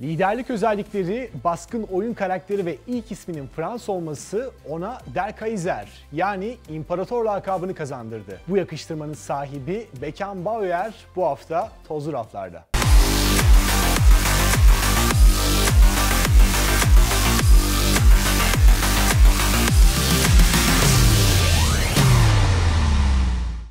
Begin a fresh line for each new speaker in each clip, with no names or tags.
Liderlik özellikleri, baskın oyun karakteri ve ilk isminin Frans olması ona Der Kaiser yani İmparator lakabını kazandırdı. Bu yakıştırmanın sahibi Beckenbauer bu hafta tozlu raflarda.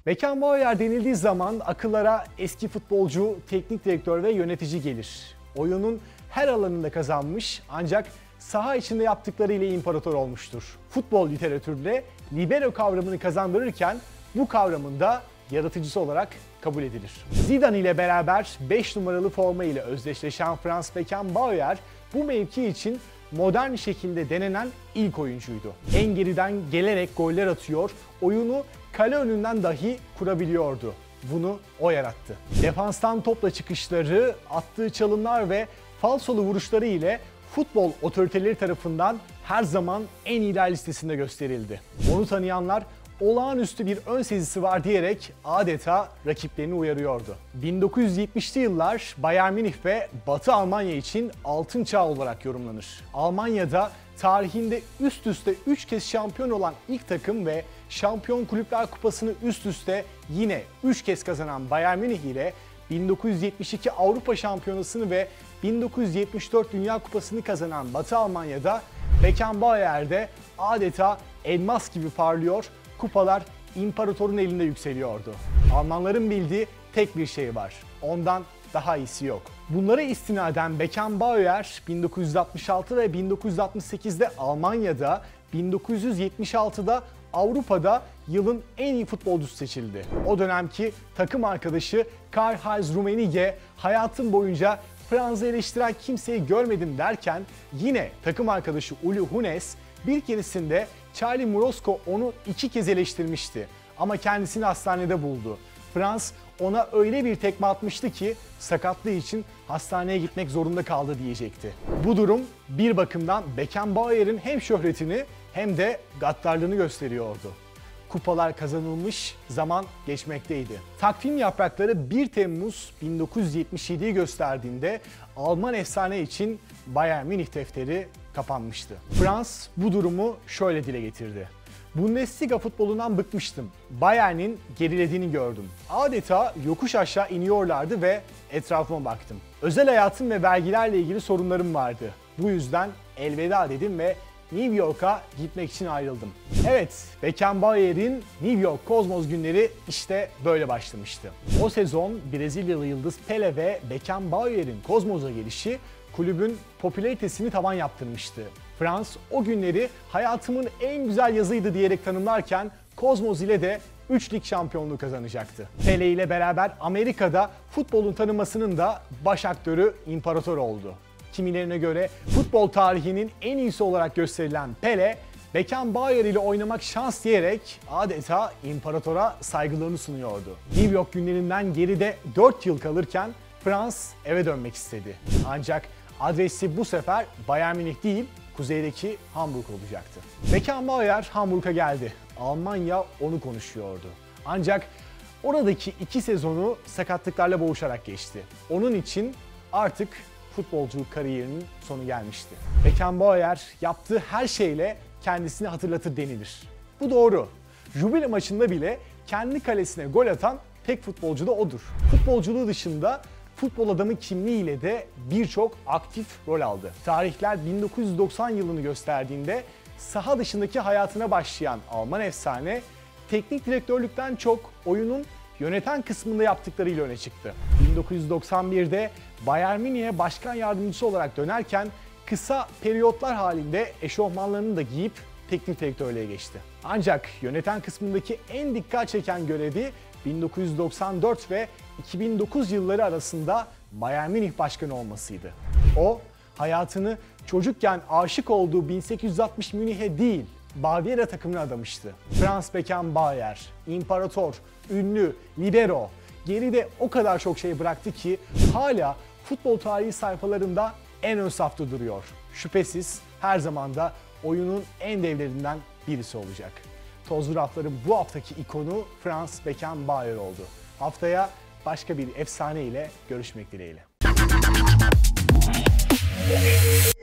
Beckenbauer denildiği zaman akıllara eski futbolcu, teknik direktör ve yönetici gelir. Oyunun her alanında kazanmış ancak saha içinde yaptıkları ile imparator olmuştur. Futbol literatüründe libero kavramını kazandırırken bu kavramın da yaratıcısı olarak kabul edilir. Zidane ile beraber 5 numaralı forma ile özdeşleşen Franz Beckenbauer bu mevki için modern şekilde denenen ilk oyuncuydu. En geriden gelerek goller atıyor, oyunu kale önünden dahi kurabiliyordu. Bunu o yarattı. Defanstan topla çıkışları, attığı çalımlar ve falsolu vuruşları ile futbol otoriteleri tarafından her zaman en iyiler listesinde gösterildi. Onu tanıyanlar olağanüstü bir ön sezisi var diyerek adeta rakiplerini uyarıyordu. 1970'li yıllar Bayern Münih ve Batı Almanya için altın çağ olarak yorumlanır. Almanya'da tarihinde üst üste 3 kez şampiyon olan ilk takım ve Şampiyon Kulüpler Kupası'nı üst üste yine 3 kez kazanan Bayern Münih ile 1972 Avrupa Şampiyonası'nı ve 1974 Dünya Kupası'nı kazanan Batı Almanya'da Beckenbauer'de adeta elmas gibi parlıyor, kupalar imparatorun elinde yükseliyordu. Almanların bildiği tek bir şey var. Ondan daha iyisi yok. Bunlara istinaden Beckenbauer 1966 ve 1968'de Almanya'da, 1976'da Avrupa'da yılın en iyi futbolcusu seçildi. O dönemki takım arkadaşı Karl-Heinz Rummenigge hayatım boyunca Fransa eleştiren kimseyi görmedim derken yine takım arkadaşı Uli Hunes bir keresinde Charlie Morosko onu iki kez eleştirmişti ama kendisini hastanede buldu. Frans ona öyle bir tekme atmıştı ki sakatlığı için hastaneye gitmek zorunda kaldı diyecekti. Bu durum bir bakımdan Beckenbauer'in hem şöhretini hem de gaddarlığını gösteriyordu. Kupalar kazanılmış, zaman geçmekteydi. Takvim yaprakları 1 Temmuz 1977'yi gösterdiğinde Alman efsane için Bayern Münih defteri kapanmıştı. Frans bu durumu şöyle dile getirdi. Bundesliga futbolundan bıkmıştım. Bayern'in gerilediğini gördüm. Adeta yokuş aşağı iniyorlardı ve etrafıma baktım. Özel hayatım ve vergilerle ilgili sorunlarım vardı. Bu yüzden elveda dedim ve New York'a gitmek için ayrıldım. Evet, Beckenbauer'in New York Cosmos günleri işte böyle başlamıştı. O sezon Brezilyalı yıldız Pele ve Beckenbauer'in Cosmos'a gelişi kulübün popülaritesini tavan yaptırmıştı. Frans o günleri hayatımın en güzel yazıydı diyerek tanımlarken Cosmos ile de 3 lig şampiyonluğu kazanacaktı. Pele ile beraber Amerika'da futbolun tanınmasının da baş aktörü imparator oldu. Kimilerine göre futbol tarihinin en iyisi olarak gösterilen Pele, Beckenbauer ile oynamak şans diyerek adeta imparatora saygılarını sunuyordu. New York günlerinden geride 4 yıl kalırken Frans eve dönmek istedi. Ancak adresi bu sefer Bayern Münih değil, kuzeydeki Hamburg olacaktı. Beckenbauer Hamburg'a geldi. Almanya onu konuşuyordu. Ancak oradaki iki sezonu sakatlıklarla boğuşarak geçti. Onun için artık futbolculuk kariyerinin sonu gelmişti. Beckenbauer yaptığı her şeyle kendisini hatırlatır denilir. Bu doğru. Jubile maçında bile kendi kalesine gol atan tek futbolcu da odur. Futbolculuğu dışında futbol adamı kimliğiyle de birçok aktif rol aldı. Tarihler 1990 yılını gösterdiğinde saha dışındaki hayatına başlayan Alman efsane teknik direktörlükten çok oyunun yöneten kısmında yaptıklarıyla öne çıktı. 1991'de Bayern Münih'e başkan yardımcısı olarak dönerken kısa periyotlar halinde eşofmanlarını da giyip teknik direktörlüğe geçti. Ancak yöneten kısmındaki en dikkat çeken görevi 1994 ve 2009 yılları arasında Bayern Münih başkanı olmasıydı. O hayatını çocukken aşık olduğu 1860 Münih'e değil, Baviera takımına adamıştı. Franz Beckenbauer, imparator, ünlü, libero, geride o kadar çok şey bıraktı ki hala futbol tarihi sayfalarında en ön safta duruyor. Şüphesiz her zaman da oyunun en devlerinden birisi olacak. Tozlu Rafların bu haftaki ikonu Franz Beckenbauer oldu. Haftaya başka bir efsane ile görüşmek dileğiyle.
Thank you.